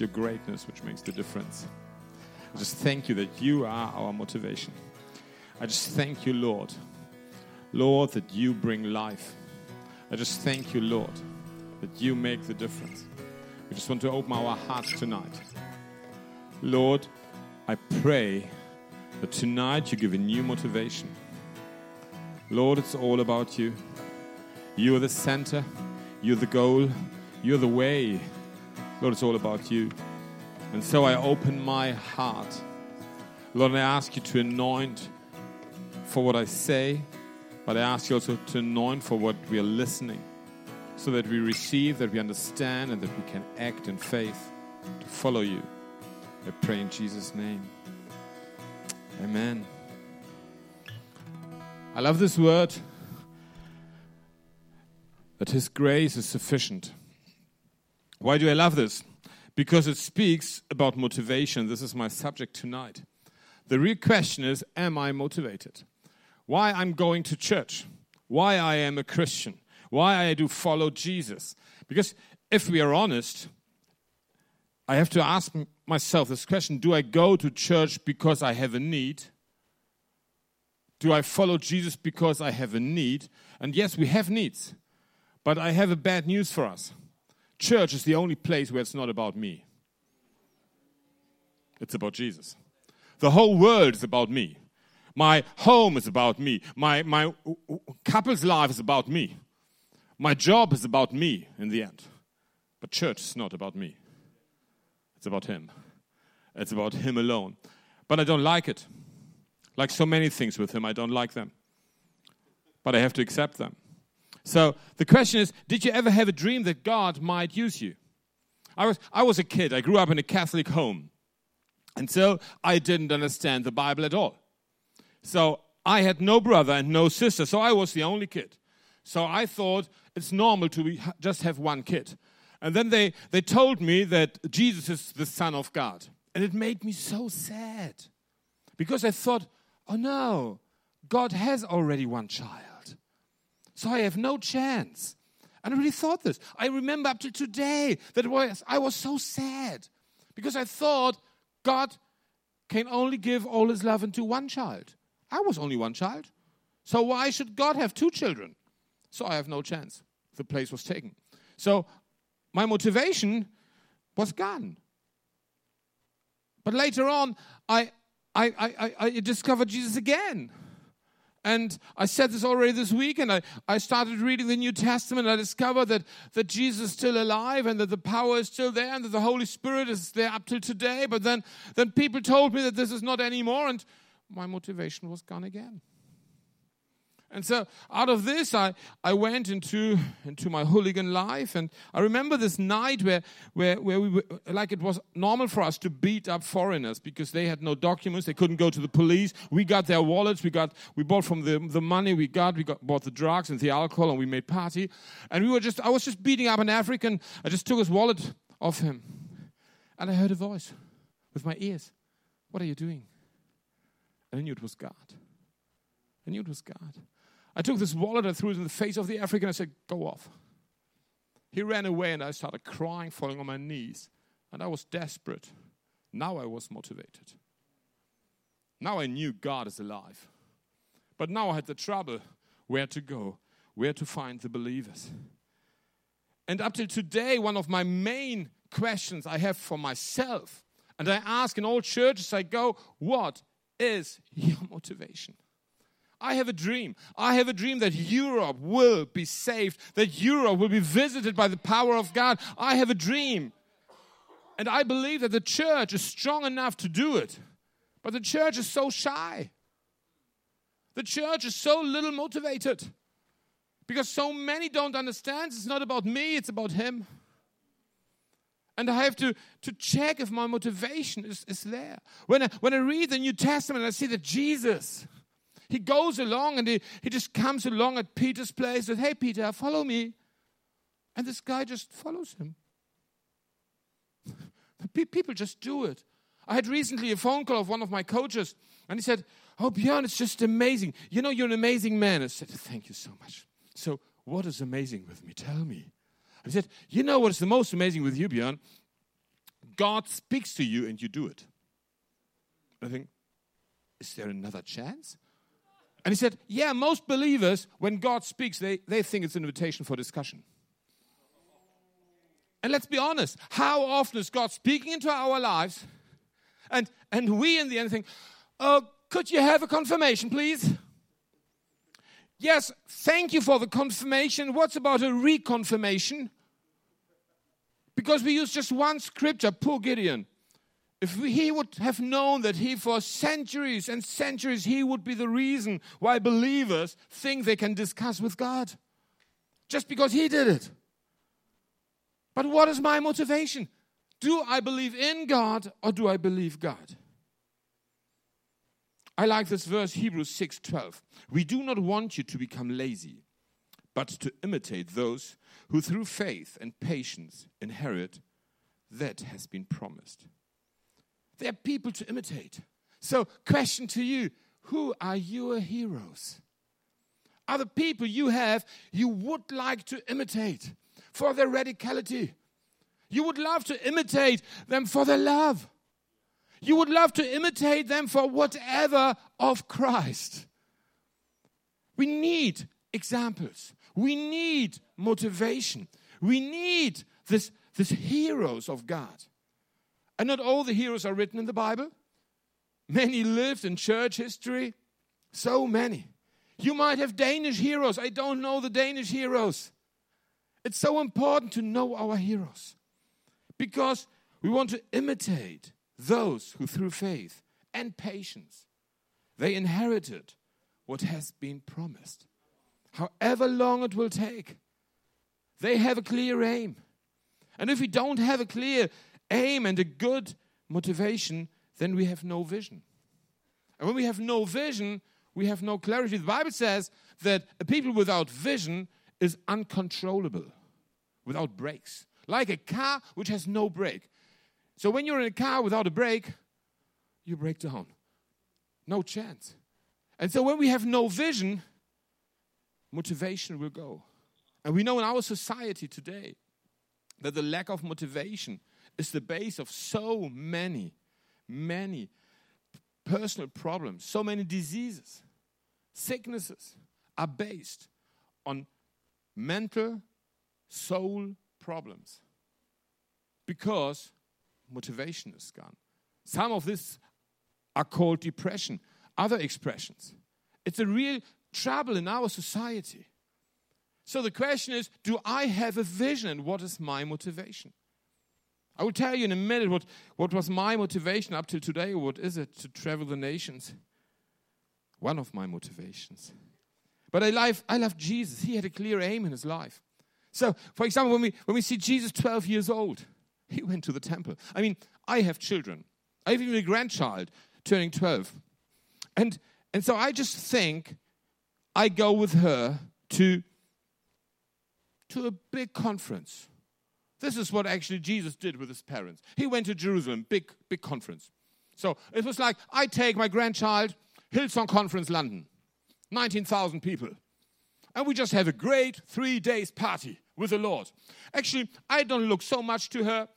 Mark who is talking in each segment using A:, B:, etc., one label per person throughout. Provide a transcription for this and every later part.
A: your greatness which makes the difference. I just thank you that you are our motivation. I just thank you, Lord. Lord, that you bring life. I just thank you, Lord, that you make the difference. We just want to open our hearts tonight. Lord, I pray that tonight you give a new motivation. Lord, it's all about you. You are the center, you're the goal, you're the way. Lord, it's all about you. And so I open my heart. Lord, I ask you to anoint for what I say, but I ask you also to anoint for what we are listening, so that we receive, that we understand, and that we can act in faith to follow you. I pray in Jesus' name. Amen. I love this word that His grace is sufficient. Why do I love this? Because it speaks about motivation. This is my subject tonight. The real question is Am I motivated? Why I'm going to church? Why I am a Christian? Why I do follow Jesus? Because if we are honest, I have to ask myself this question Do I go to church because I have a need? Do I follow Jesus because I have a need? And yes, we have needs. But I have a bad news for us. Church is the only place where it's not about me. It's about Jesus. The whole world is about me. My home is about me. My, my couple's life is about me. My job is about me in the end. But church is not about me. It's about Him. It's about Him alone. But I don't like it. Like so many things with Him, I don't like them. But I have to accept them. So the question is Did you ever have a dream that God might use you? I was, I was a kid, I grew up in a Catholic home. And so I didn't understand the Bible at all. So I had no brother and no sister, so I was the only kid. So I thought it's normal to be, just have one kid. And then they, they told me that Jesus is the Son of God. And it made me so sad because I thought, oh no, God has already one child. So I have no chance. And I really thought this. I remember up to today that was, I was so sad because I thought God can only give all his love into one child. I was only one child. So why should God have two children? So I have no chance. The place was taken. So my motivation was gone. But later on, I, I, I, I discovered Jesus again. And I said this already this week, and I, I started reading the New Testament. I discovered that, that Jesus is still alive and that the power is still there and that the Holy Spirit is there up till today. But then, then people told me that this is not anymore, and my motivation was gone again. And so out of this, I, I went into, into my hooligan life. And I remember this night where, where, where we were, like it was normal for us to beat up foreigners because they had no documents. They couldn't go to the police. We got their wallets. We got, we bought from the, the money we got. We got, bought the drugs and the alcohol and we made party. And we were just, I was just beating up an African. I just took his wallet off him. And I heard a voice with my ears. What are you doing? And I knew it was God. I knew it was God. I took this wallet, I threw it in the face of the African, I said, Go off. He ran away, and I started crying, falling on my knees. And I was desperate. Now I was motivated. Now I knew God is alive. But now I had the trouble where to go, where to find the believers. And up till today, one of my main questions I have for myself, and I ask in all churches I go, what is your motivation? I have a dream. I have a dream that Europe will be saved, that Europe will be visited by the power of God. I have a dream. And I believe that the church is strong enough to do it. But the church is so shy. The church is so little motivated. Because so many don't understand it's not about me, it's about Him. And I have to, to check if my motivation is, is there. When I, when I read the New Testament, I see that Jesus, he goes along and he, he just comes along at Peter's place and, hey, Peter, follow me. And this guy just follows him. People just do it. I had recently a phone call of one of my coaches, and he said, Oh, Björn, it's just amazing. You know, you're an amazing man. I said, Thank you so much. So, what is amazing with me? Tell me. I said, You know what is the most amazing with you, Björn? God speaks to you and you do it. I think, is there another chance? And he said, Yeah, most believers, when God speaks, they, they think it's an invitation for discussion. And let's be honest, how often is God speaking into our lives? And, and we, in the end, think, Oh, could you have a confirmation, please? Yes, thank you for the confirmation. What's about a reconfirmation? Because we use just one scripture, poor Gideon. If he would have known that he, for centuries and centuries, he would be the reason why believers think they can discuss with God. Just because he did it. But what is my motivation? Do I believe in God or do I believe God? I like this verse, Hebrews 6:12. We do not want you to become lazy, but to imitate those who through faith and patience inherit that has been promised. They're people to imitate. So, question to you who are your heroes? Are the people you have you would like to imitate for their radicality? You would love to imitate them for their love. You would love to imitate them for whatever of Christ. We need examples. We need motivation. We need this, this heroes of God. And not all the heroes are written in the Bible. Many lived in church history. So many. You might have Danish heroes. I don't know the Danish heroes. It's so important to know our heroes because we want to imitate those who through faith and patience they inherited what has been promised. However long it will take, they have a clear aim. And if we don't have a clear aim and a good motivation, then we have no vision. And when we have no vision, we have no clarity. The Bible says that a people without vision is uncontrollable, without brakes. Like a car which has no brake. So when you're in a car without a brake, you break down. No chance. And so when we have no vision, motivation will go. And we know in our society today that the lack of motivation is the base of so many, many personal problems, so many diseases, sicknesses are based on mental, soul problems. Because motivation is gone. Some of this are called depression, other expressions. It's a real trouble in our society. So the question is do I have a vision and what is my motivation? I will tell you in a minute what, what was my motivation up till today, what is it to travel the nations. One of my motivations. But I love, I love Jesus. He had a clear aim in his life. So, for example, when we, when we see Jesus 12 years old, he went to the temple. I mean, I have children. I have even a grandchild turning 12. And, and so I just think I go with her to, to a big conference. This is what actually Jesus did with his parents. He went to Jerusalem, big, big conference. So it was like I take my grandchild, Hillsong Conference, London, 19,000 people. And we just have a great three days party with the Lord. Actually, I don't look so much to her.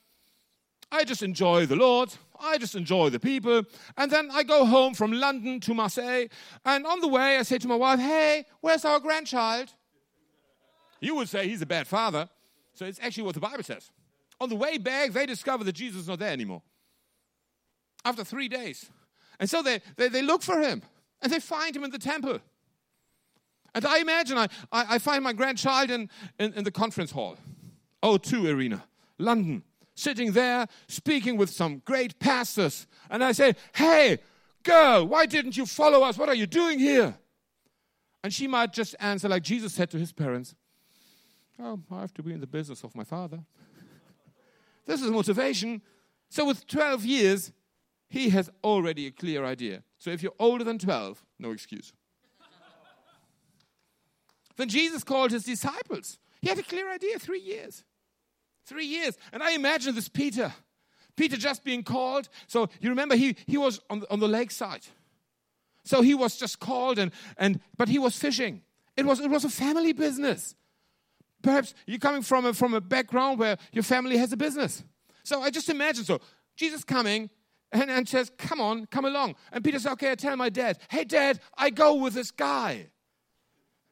A: I just enjoy the Lord. I just enjoy the people. And then I go home from London to Marseille. And on the way, I say to my wife, Hey, where's our grandchild? You would say he's a bad father. So it's actually what the Bible says. On the way back, they discover that Jesus is not there anymore. After three days. And so they, they, they look for him and they find him in the temple. And I imagine I, I, I find my grandchild in, in, in the conference hall, O2 Arena, London sitting there speaking with some great pastors. And I say, Hey, girl, why didn't you follow us? What are you doing here? And she might just answer, like Jesus said to his parents, Oh, I have to be in the business of my father. this is motivation. So, with 12 years, he has already a clear idea. So, if you're older than 12, no excuse. then Jesus called his disciples. He had a clear idea, three years. Three years. And I imagine this Peter. Peter just being called. So you remember he, he was on, on the lakeside. So he was just called and, and but he was fishing. It was it was a family business. Perhaps you're coming from a, from a background where your family has a business. So I just imagine so Jesus coming and, and says, Come on, come along. And Peter says, Okay, I tell my dad, Hey, dad, I go with this guy.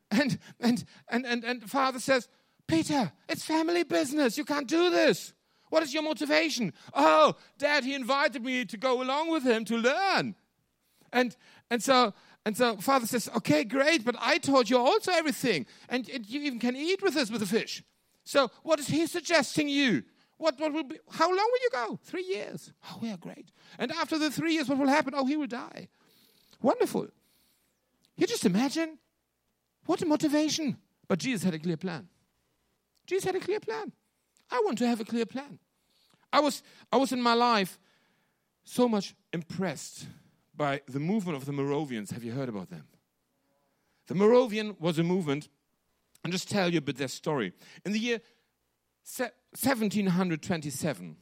A: And, and, and, and, and father says, Peter, it's family business. You can't do this. What is your motivation? Oh, dad, he invited me to go along with him to learn. And, and so and so father says, okay, great, but I taught you also everything. And, and you even can eat with us with the fish. So what is he suggesting you? What, what will be, how long will you go? Three years. Oh, yeah, great. And after the three years, what will happen? Oh, he will die. Wonderful. You just imagine what a motivation. But Jesus had a clear plan. Jesus had a clear plan. I want to have a clear plan. I was, I was in my life so much impressed by the movement of the Moravians. Have you heard about them? The Moravian was a movement, and just tell you a bit their story. In the year 1727,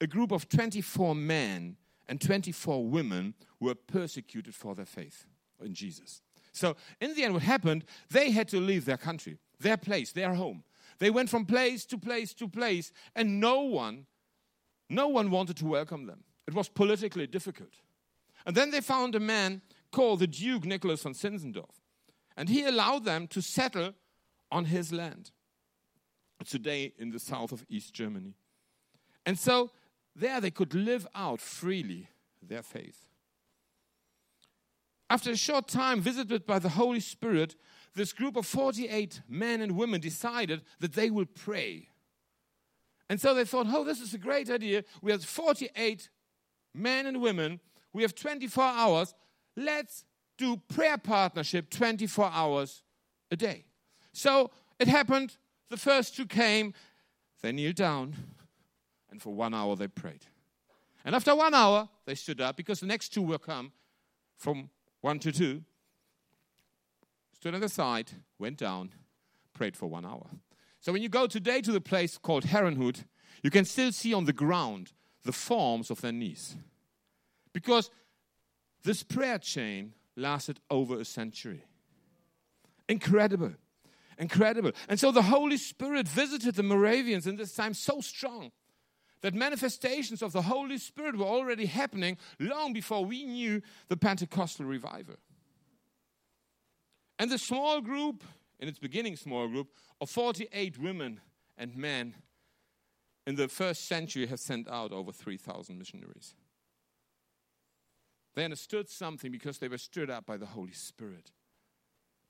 A: a group of 24 men and 24 women were persecuted for their faith in Jesus. So, in the end, what happened, they had to leave their country, their place, their home. They went from place to place to place, and no one, no one wanted to welcome them. It was politically difficult. And then they found a man called the Duke Nicholas von Zinzendorf, and he allowed them to settle on his land, today in the south of East Germany. And so there they could live out freely their faith. After a short time, visited by the Holy Spirit, this group of 48 men and women decided that they will pray. And so they thought, oh, this is a great idea. We have 48 men and women, we have 24 hours. Let's do prayer partnership 24 hours a day. So it happened. The first two came, they kneeled down, and for one hour they prayed. And after one hour, they stood up because the next two will come from one to two, stood on the side, went down, prayed for one hour. So when you go today to the place called Herrnhut, you can still see on the ground the forms of their knees. Because this prayer chain lasted over a century. Incredible. Incredible. And so the Holy Spirit visited the Moravians in this time so strong that manifestations of the Holy Spirit were already happening long before we knew the Pentecostal revival. And the small group, in its beginning, small group of 48 women and men in the first century has sent out over 3,000 missionaries. They understood something because they were stirred up by the Holy Spirit.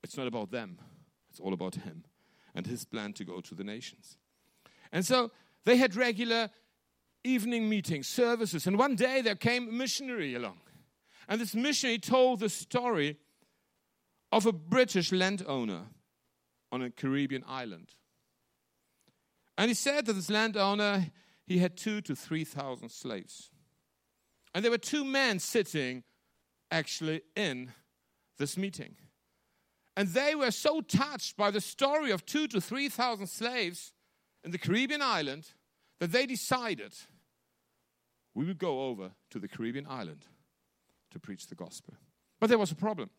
A: It's not about them, it's all about Him and His plan to go to the nations. And so they had regular evening meetings, services, and one day there came a missionary along. And this missionary told the story of a British landowner on a Caribbean island. And he said that this landowner he had two to three thousand slaves. And there were two men sitting actually in this meeting. And they were so touched by the story of two to three thousand slaves in the Caribbean island that they decided we would go over to the Caribbean island to preach the gospel. But there was a problem.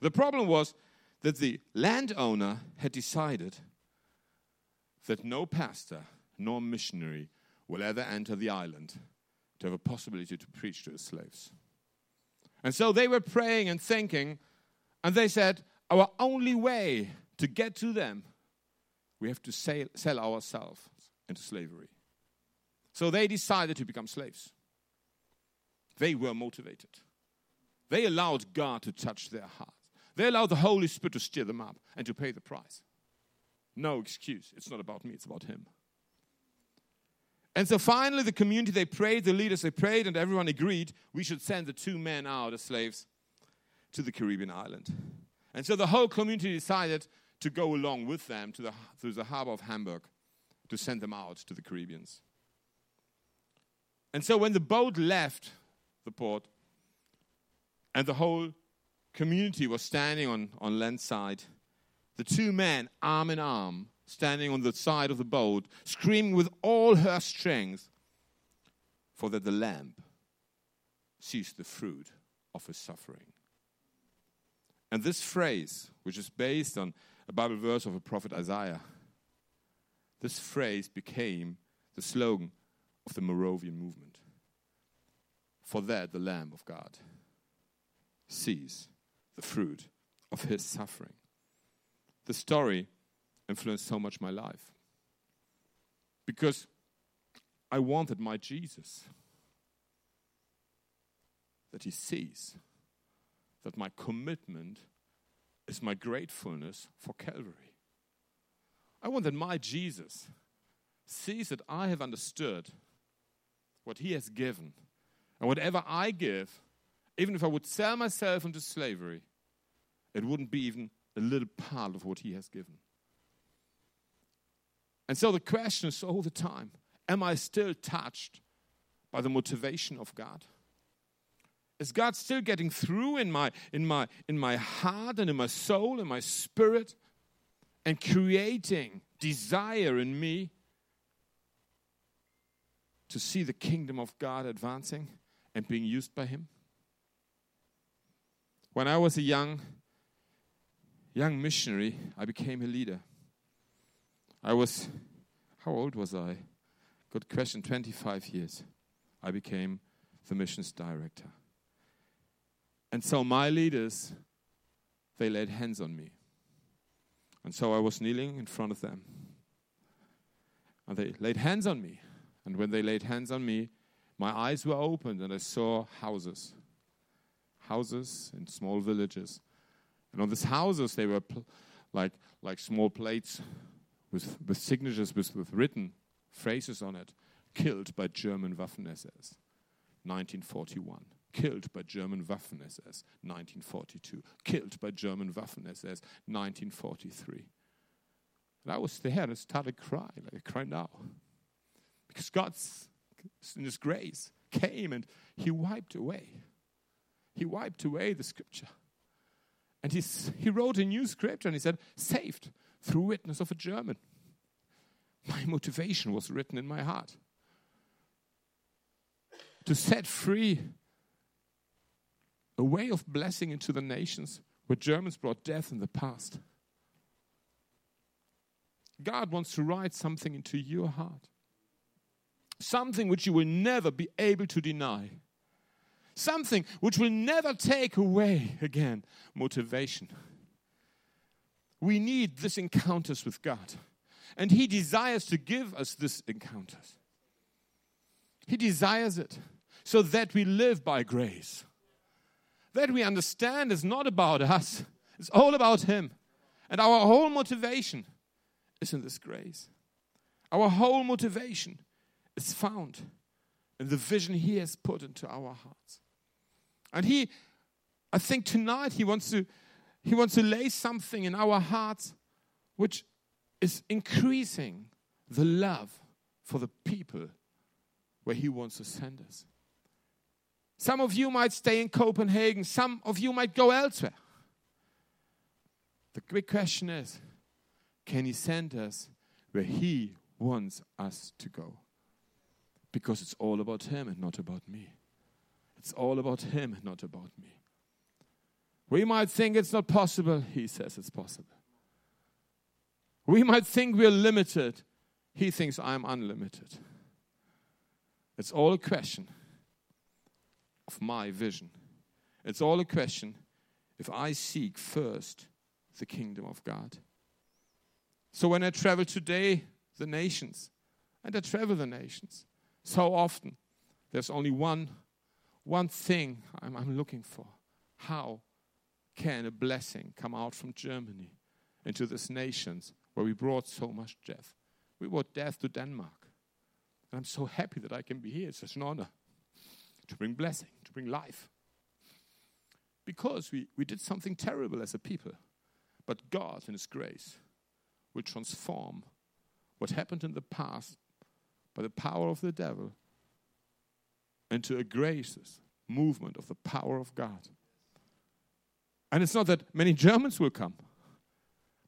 A: The problem was that the landowner had decided that no pastor nor missionary will ever enter the island to have a possibility to preach to his slaves. And so they were praying and thinking, and they said, Our only way to get to them, we have to sell, sell ourselves into slavery. So they decided to become slaves. They were motivated. They allowed God to touch their hearts. They allowed the Holy Spirit to steer them up and to pay the price. No excuse. It's not about me, it's about Him. And so finally, the community, they prayed, the leaders, they prayed, and everyone agreed we should send the two men out as slaves to the Caribbean island. And so the whole community decided to go along with them to the, to the harbor of Hamburg to send them out to the Caribbeans. And so when the boat left the port and the whole community was standing on, on land side, the two men, arm in arm, standing on the side of the boat, screaming with all her strength, for that the lamb sees the fruit of his suffering. And this phrase, which is based on a Bible verse of a prophet Isaiah, this phrase became the slogan of the Moravian movement. For that, the Lamb of God sees the fruit of his suffering. The story influenced so much my life because I wanted my Jesus that he sees that my commitment is my gratefulness for Calvary. I want that my Jesus sees that I have understood what he has given. And whatever I give, even if I would sell myself into slavery, it wouldn't be even a little part of what he has given. And so the question is all the time Am I still touched by the motivation of God? Is God still getting through in my, in my, in my heart and in my soul, in my spirit, and creating desire in me to see the kingdom of God advancing and being used by Him? When I was a young, young missionary, I became a leader. I was, how old was I? Good question, 25 years. I became the missions director. And so my leaders, they laid hands on me. And so I was kneeling in front of them. And they laid hands on me. And when they laid hands on me, my eyes were opened and I saw houses. Houses in small villages. And on these houses, they were like, like small plates with, with signatures with, with written phrases on it. Killed by German Waffen SS, 1941 killed by German Waffen SS 1942, killed by German Waffen SS 1943. And I was there and I started crying, like I cry now. Because God's, in His grace, came and He wiped away. He wiped away the scripture. And he's, he wrote a new scripture and he said, saved through witness of a German. My motivation was written in my heart to set free a way of blessing into the nations where Germans brought death in the past. God wants to write something into your heart, something which you will never be able to deny, something which will never take away again motivation. We need this encounters with God, and He desires to give us this encounter. He desires it so that we live by grace that we understand is not about us, it's all about Him. And our whole motivation is in this grace. Our whole motivation is found in the vision He has put into our hearts. And He, I think tonight He wants to, He wants to lay something in our hearts which is increasing the love for the people where He wants to send us. Some of you might stay in Copenhagen, some of you might go elsewhere. The big question is can He send us where He wants us to go? Because it's all about Him and not about me. It's all about Him and not about me. We might think it's not possible, He says it's possible. We might think we're limited, He thinks I'm unlimited. It's all a question of my vision. It's all a question if I seek first the kingdom of God. So when I travel today, the nations, and I travel the nations, so often there's only one, one thing I'm, I'm looking for. How can a blessing come out from Germany into these nations where we brought so much death? We brought death to Denmark. And I'm so happy that I can be here. It's such an honor to bring blessing, to bring life. Because we, we did something terrible as a people. But God, in His grace, will transform what happened in the past by the power of the devil into a gracious movement of the power of God. And it's not that many Germans will come,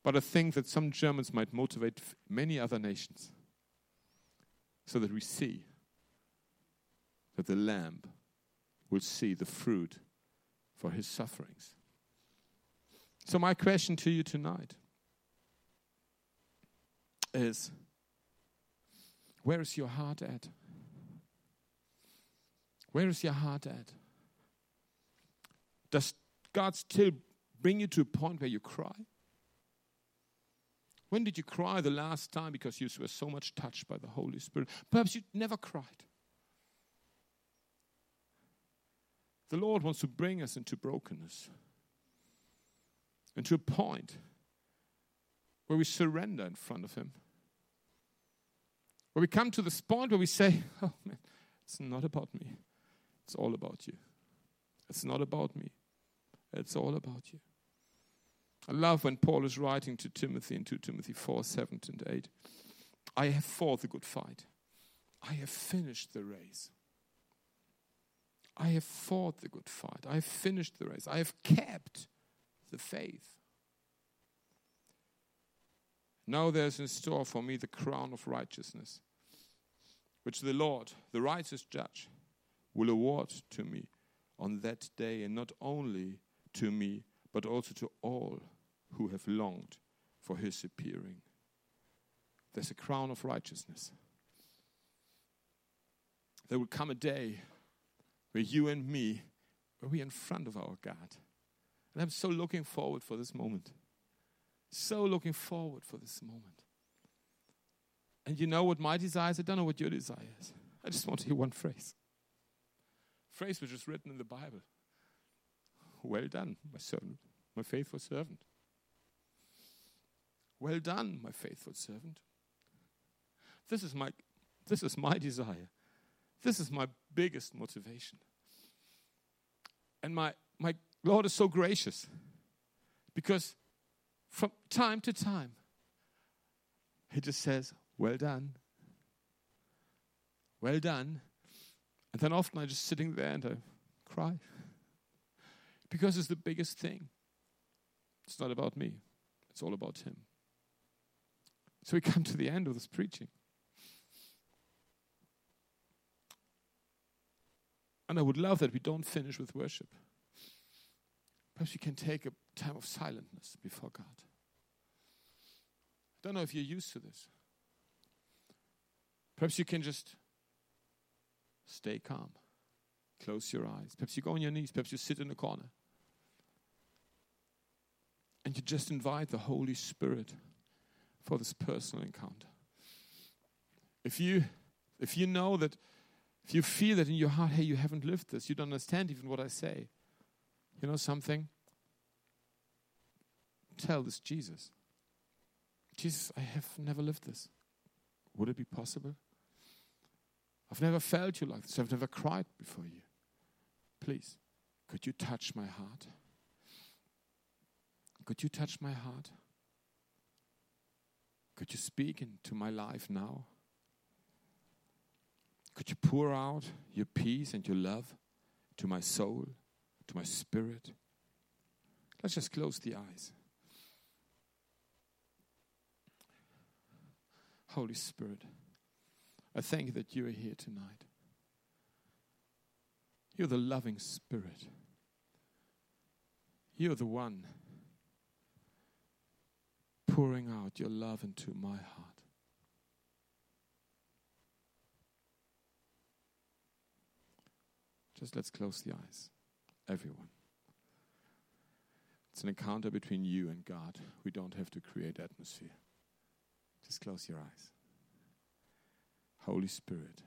A: but I think that some Germans might motivate many other nations so that we see that the Lamb will see the fruit for his sufferings. So, my question to you tonight is Where is your heart at? Where is your heart at? Does God still bring you to a point where you cry? When did you cry the last time because you were so much touched by the Holy Spirit? Perhaps you never cried. The Lord wants to bring us into brokenness, into a point where we surrender in front of Him. Where we come to this point where we say, Oh man, it's not about me, it's all about you. It's not about me, it's all about you. I love when Paul is writing to Timothy in 2 Timothy 4 7 and 8. I have fought the good fight. I have finished the race. I have fought the good fight. I have finished the race. I have kept the faith. Now there's in store for me the crown of righteousness, which the Lord, the righteous judge, will award to me on that day, and not only to me, but also to all who have longed for his appearing. There's a crown of righteousness. There will come a day where you and me, where we're in front of our God. And I'm so looking forward for this moment. So looking forward for this moment. And you know what my desire is? I don't know what your desire is. I just want to hear one phrase. Phrase which is written in the Bible. Well done, my servant, my faithful servant. Well done, my faithful servant. This is my, this is my desire. This is my biggest motivation. And my, my Lord is so gracious because from time to time, He just says, Well done. Well done. And then often I'm just sitting there and I cry because it's the biggest thing. It's not about me, it's all about Him. So we come to the end of this preaching. And I would love that we don't finish with worship. Perhaps we can take a time of silentness before God. I don't know if you're used to this. Perhaps you can just stay calm, close your eyes. Perhaps you go on your knees. Perhaps you sit in a corner. And you just invite the Holy Spirit for this personal encounter. If you, if you know that, if you feel that in your heart, hey, you haven't lived this, you don't understand even what I say, you know something? Tell this Jesus. Jesus, I have never lived this. Would it be possible? I've never felt you like this. I've never cried before you. Please, could you touch my heart? Could you touch my heart? Could you speak into my life now? Could you pour out your peace and your love to my soul, to my spirit? Let's just close the eyes. Holy Spirit, I thank you that you are here tonight. You're the loving Spirit. You're the one pouring out your love into my heart. Just let's close the eyes, everyone. It's an encounter between you and God. We don't have to create atmosphere. Just close your eyes. Holy Spirit,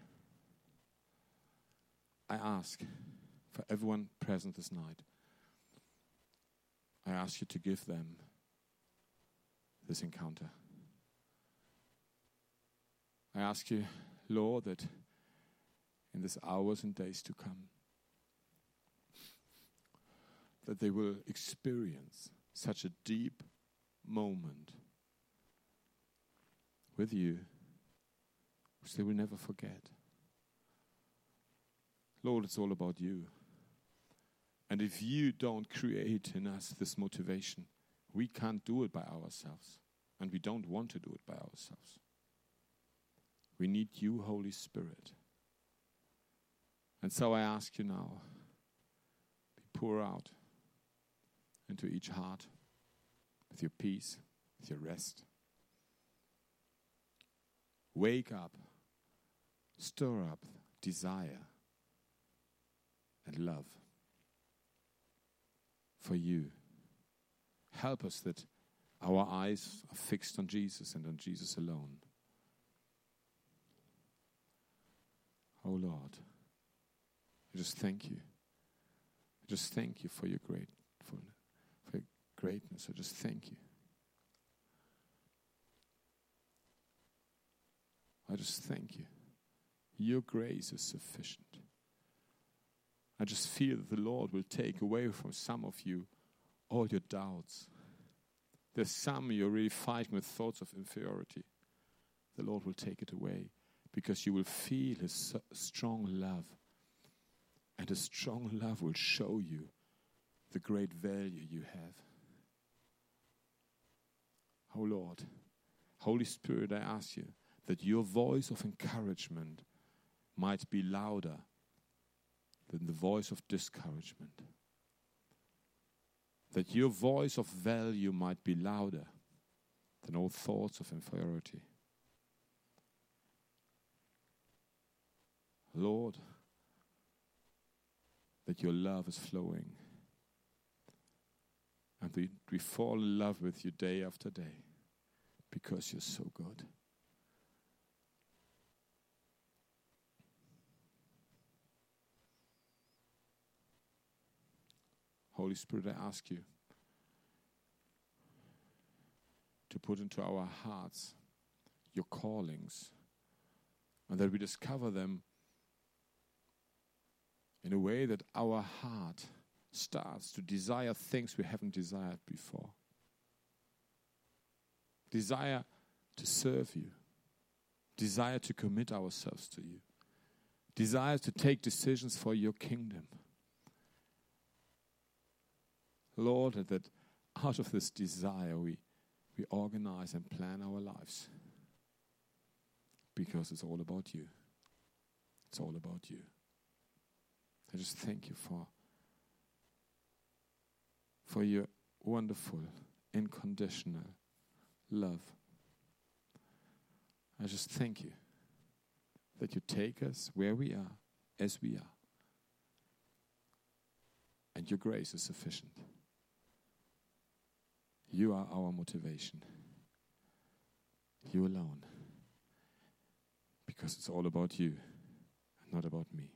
A: I ask for everyone present this night, I ask you to give them this encounter. I ask you, Lord, that in these hours and days to come, that they will experience such a deep moment with you, which they will never forget. Lord, it's all about you. And if you don't create in us this motivation, we can't do it by ourselves, and we don't want to do it by ourselves. We need you, Holy Spirit. And so I ask you now, be pour out into each heart with your peace, with your rest. Wake up Stir up desire and love for you. Help us that our eyes are fixed on Jesus and on Jesus alone. Oh Lord, I just thank you. I just thank you for your great for, your greatness. I just thank you. I just thank you. Your grace is sufficient. I just fear that the Lord will take away from some of you all your doubts. There's some you're really fighting with thoughts of inferiority. The Lord will take it away because you will feel His strong love. And His strong love will show you the great value you have. Oh Lord, Holy Spirit, I ask you that your voice of encouragement might be louder than the voice of discouragement. That your voice of value might be louder than all thoughts of inferiority. Lord, that your love is flowing and we, we fall in love with you day after day because you're so good. Holy Spirit, I ask you to put into our hearts your callings and that we discover them in a way that our heart starts to desire things we haven't desired before. Desire to serve you, desire to commit ourselves to you, desire to take decisions for your kingdom. Lord, that out of this desire we, we organize and plan our lives because it's all about you. It's all about you. I just thank you for, for your wonderful, unconditional love. I just thank you that you take us where we are, as we are. And your grace is sufficient. You are our motivation. You alone. Because it's all about you, not about me.